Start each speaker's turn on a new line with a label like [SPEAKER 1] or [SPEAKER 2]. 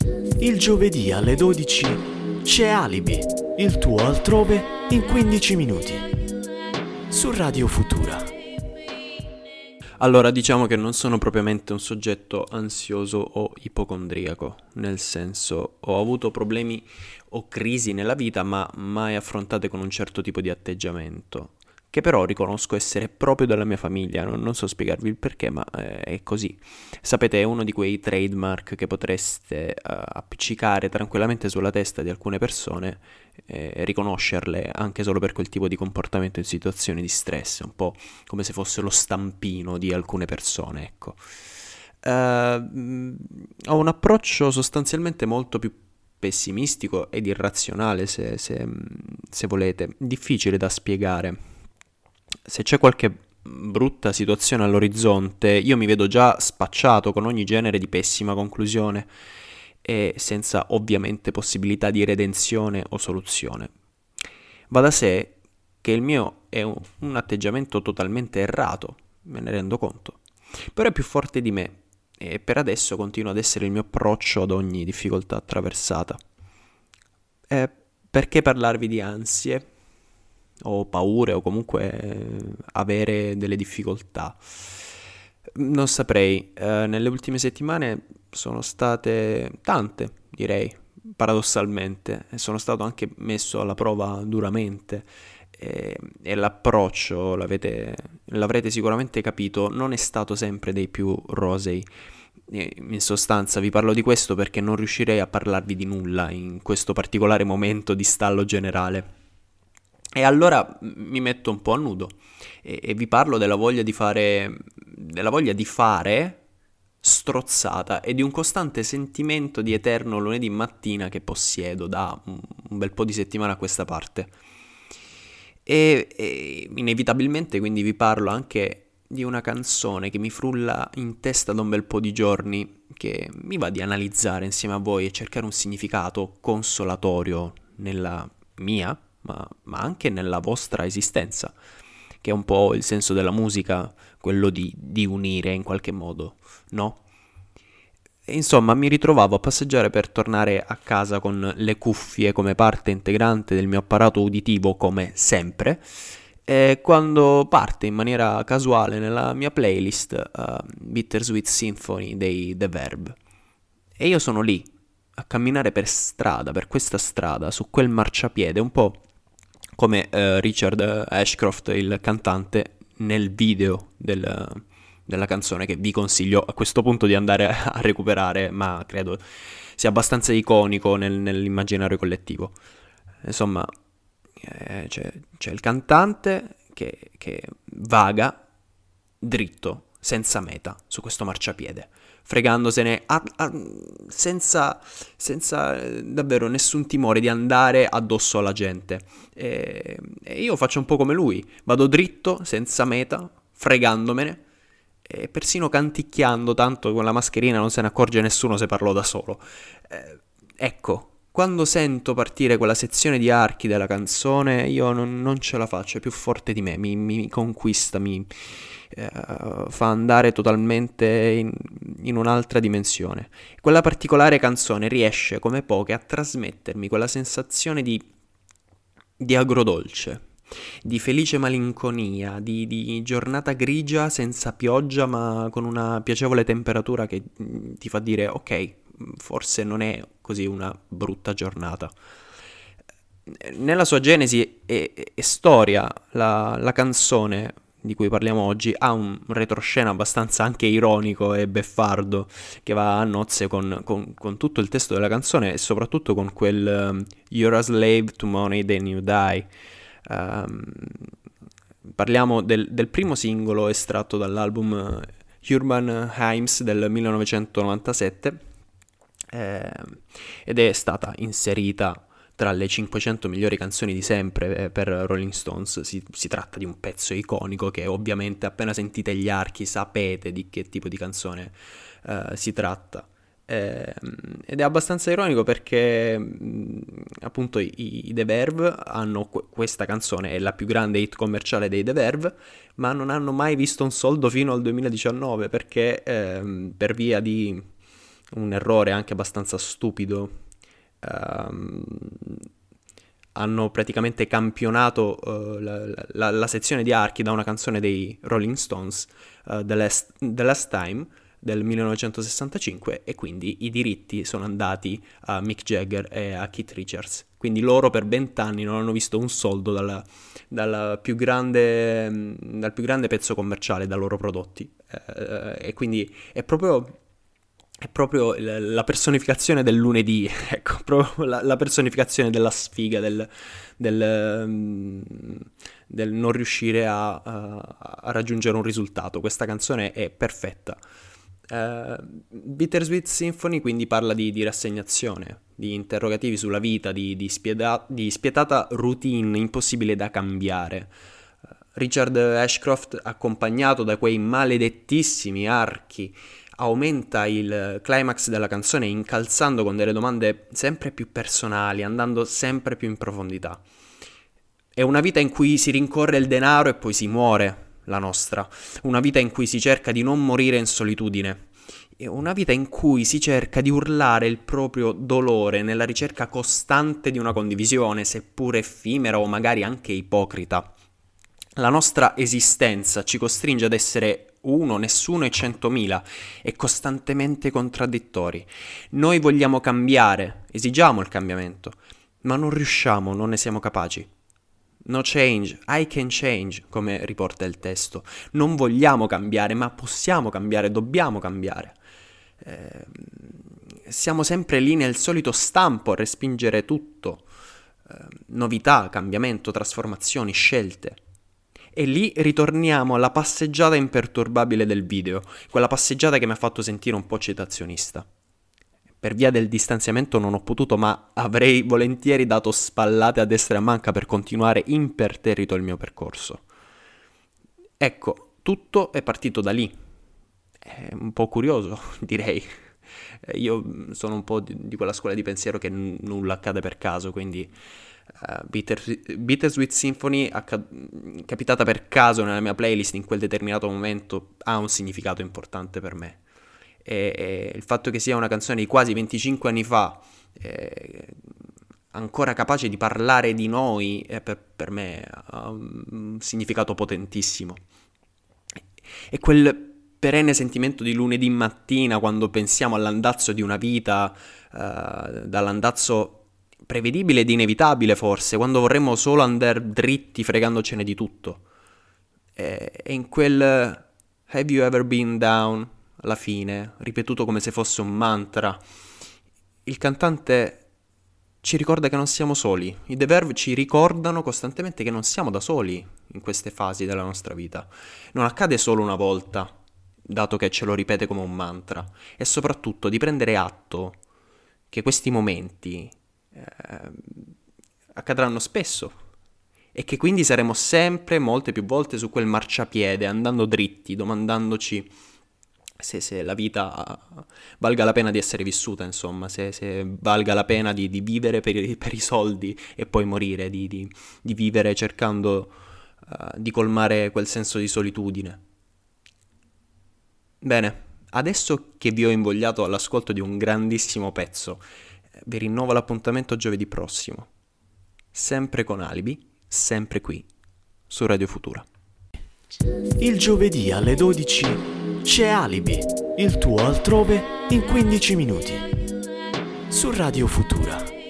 [SPEAKER 1] Il giovedì alle 12 c'è Alibi, il tuo altrove in 15 minuti. Su Radio Futura.
[SPEAKER 2] Allora, diciamo che non sono propriamente un soggetto ansioso o ipocondriaco, nel senso ho avuto problemi o crisi nella vita, ma mai affrontate con un certo tipo di atteggiamento che però riconosco essere proprio della mia famiglia, non, non so spiegarvi il perché, ma eh, è così. Sapete, è uno di quei trademark che potreste uh, appiccicare tranquillamente sulla testa di alcune persone eh, riconoscerle anche solo per quel tipo di comportamento in situazioni di stress, un po' come se fosse lo stampino di alcune persone, ecco. Uh, ho un approccio sostanzialmente molto più pessimistico ed irrazionale, se, se, se volete, difficile da spiegare se c'è qualche brutta situazione all'orizzonte, io mi vedo già spacciato con ogni genere di pessima conclusione e senza ovviamente possibilità di redenzione o soluzione. Va da sé che il mio è un, atteggiamento totalmente errato, me ne rendo conto, però è più forte di me e per adesso continua ad essere il mio approccio ad ogni difficoltà attraversata. E perché parlarvi di ansie? O paure o comunque eh, avere delle difficoltà. Non saprei, eh, nelle ultime settimane sono state tante, direi, paradossalmente, sono stato anche messo alla prova duramente e, e l'approccio, l'avrete sicuramente capito, non è stato sempre dei più rosei. In sostanza vi parlo di questo perché non riuscirei a parlarvi di nulla in questo particolare momento di stallo generale. E allora mi metto un po' a nudo e, e vi parlo della voglia di fare, della voglia di fare strozzata e di un costante sentimento di eterno lunedì mattina che possiedo da un, bel po' di settimane a questa parte. E, e, inevitabilmente quindi vi parlo anche di una canzone che mi frulla in testa da un bel po' di giorni, che mi va di analizzare insieme a voi e cercare un significato consolatorio nella mia ma, ma anche nella vostra esistenza, che è un po' il senso della musica, quello di, di unire in qualche modo, no? insomma, mi ritrovavo a passeggiare per tornare a casa con le cuffie come parte integrante del mio apparato uditivo, come sempre. E quando parte in maniera casuale nella mia playlist uh, Bittersweet Symphony dei The Verb. E io sono lì, a camminare per strada, per questa strada, su quel marciapiede, un po' come uh, Richard Ashcroft, il cantante, nel video del, della canzone che vi consiglio a questo punto di andare a recuperare, ma credo sia abbastanza iconico nel, nell'immaginario collettivo. Insomma, eh, c'è, c'è, il cantante che, che vaga dritto, senza meta, su questo marciapiede fregandosene a, a, senza, senza eh, davvero nessun timore di andare addosso alla gente. E, e io faccio un po' come lui, vado dritto, senza meta, fregandomene e persino canticchiando tanto con la mascherina non se ne accorge nessuno se parlo da solo. Eh, ecco, quando sento partire quella sezione di archi della canzone, io non, non ce la faccio, è più forte di me, mi, mi conquista, mi eh, fa andare totalmente in, in, un'altra dimensione. Quella particolare canzone riesce, come poche, a trasmettermi quella sensazione di, di agrodolce, di felice malinconia, di, di, giornata grigia senza pioggia ma con una piacevole temperatura che mm, ti fa dire ok, forse non è così una brutta giornata. Nella sua genesi e, storia, la, la, canzone di cui parliamo oggi ha un retroscena abbastanza anche ironico e beffardo che va a nozze con, con, con tutto il testo della canzone e soprattutto con quel um, You're a slave to money, then you die. Um, parliamo del, del, primo singolo estratto dall'album uh, Urban Himes del 1997 eh, ed è stata inserita tra le 500 migliori canzoni di sempre eh, per Rolling Stones. Si, si, tratta di un pezzo iconico che ovviamente appena sentite gli archi sapete di che tipo di canzone eh, si tratta. Eh, ed è abbastanza ironico perché mh, appunto i, The Verve hanno qu- questa canzone, è la più grande hit commerciale dei The Verve, ma non hanno mai visto un soldo fino al 2019 perché ehm, per via di un errore anche abbastanza stupido. Um, hanno praticamente campionato uh, la, la, la, sezione di archi da una canzone dei Rolling Stones, uh, The, Last, The Last Time, del 1965 e quindi i diritti sono andati a Mick Jagger e a Keith Richards. Quindi loro per vent'anni non hanno visto un soldo dalla, dalla più grande, dal più grande pezzo commerciale da loro prodotti. Eh, e quindi è proprio è proprio la personificazione del lunedì, ecco, proprio la, la personificazione della sfiga, del, del, mm, del non riuscire a, a, raggiungere un risultato. Questa canzone è perfetta. Uh, Bittersweet Symphony quindi parla di, di, rassegnazione, di interrogativi sulla vita, di, di, spieda- di spietata routine impossibile da cambiare. Uh, Richard Ashcroft, accompagnato da quei maledettissimi archi, aumenta il climax della canzone incalzando con delle domande sempre più personali, andando sempre più in profondità. È una vita in cui si rincorre il denaro e poi si muore, la nostra, una vita in cui si cerca di non morire in solitudine, una vita in cui si cerca di urlare il proprio dolore nella ricerca costante di una condivisione, seppur effimera o magari anche ipocrita. La nostra esistenza ci costringe ad essere uno, nessuno e centomila e costantemente contraddittori. Noi vogliamo cambiare, esigiamo il cambiamento, ma non riusciamo, non ne siamo capaci. No change, I can change, come riporta il testo. Non vogliamo cambiare, ma possiamo cambiare, dobbiamo cambiare. Eh, siamo sempre lì nel solito stampo a respingere tutto. Eh, novità, cambiamento, trasformazioni, scelte. E lì ritorniamo alla passeggiata imperturbabile del video, quella passeggiata che mi ha fatto sentire un po' citazionista. Per via del distanziamento non ho potuto, ma avrei volentieri dato spallate a destra e a manca per continuare imperterrito il mio percorso. Ecco, tutto è partito da lì. È un po' curioso, direi. Io sono un po' di, di quella scuola di pensiero che n- nulla accade per caso, quindi uh, Bitter, Bittersweet Symphony, acca- capitata per caso nella mia playlist in quel determinato momento, ha un significato importante per me e, e il fatto che sia una canzone di quasi 25 anni fa, eh, ancora capace di parlare di noi, eh, per, per, me ha un significato potentissimo. E quel perenne sentimento di lunedì mattina quando pensiamo all'andazzo di una vita, eh, dall'andazzo prevedibile ed inevitabile forse, quando vorremmo solo andare dritti fregandocene di tutto. E, in quel Have you ever been down? alla fine, ripetuto come se fosse un mantra. Il cantante ci ricorda che non siamo soli, i The Verve ci ricordano costantemente che non siamo da soli in queste fasi della nostra vita. Non accade solo una volta, dato che ce lo ripete come un mantra, e soprattutto di prendere atto che questi momenti eh, accadranno spesso e che quindi saremo sempre molte più volte su quel marciapiede, andando dritti, domandandoci se, se, la vita valga la pena di essere vissuta, insomma, se, se valga la pena di, di vivere per i, per i, soldi e poi morire, di, di, di vivere cercando uh, di colmare quel senso di solitudine. Bene, adesso che vi ho invogliato all'ascolto di un grandissimo pezzo, vi rinnovo l'appuntamento giovedì prossimo, sempre con Alibi, sempre qui, su Radio Futura.
[SPEAKER 1] Il giovedì alle 12 c'è Alibi, il tuo altrove in 15 minuti. Su Radio Futura.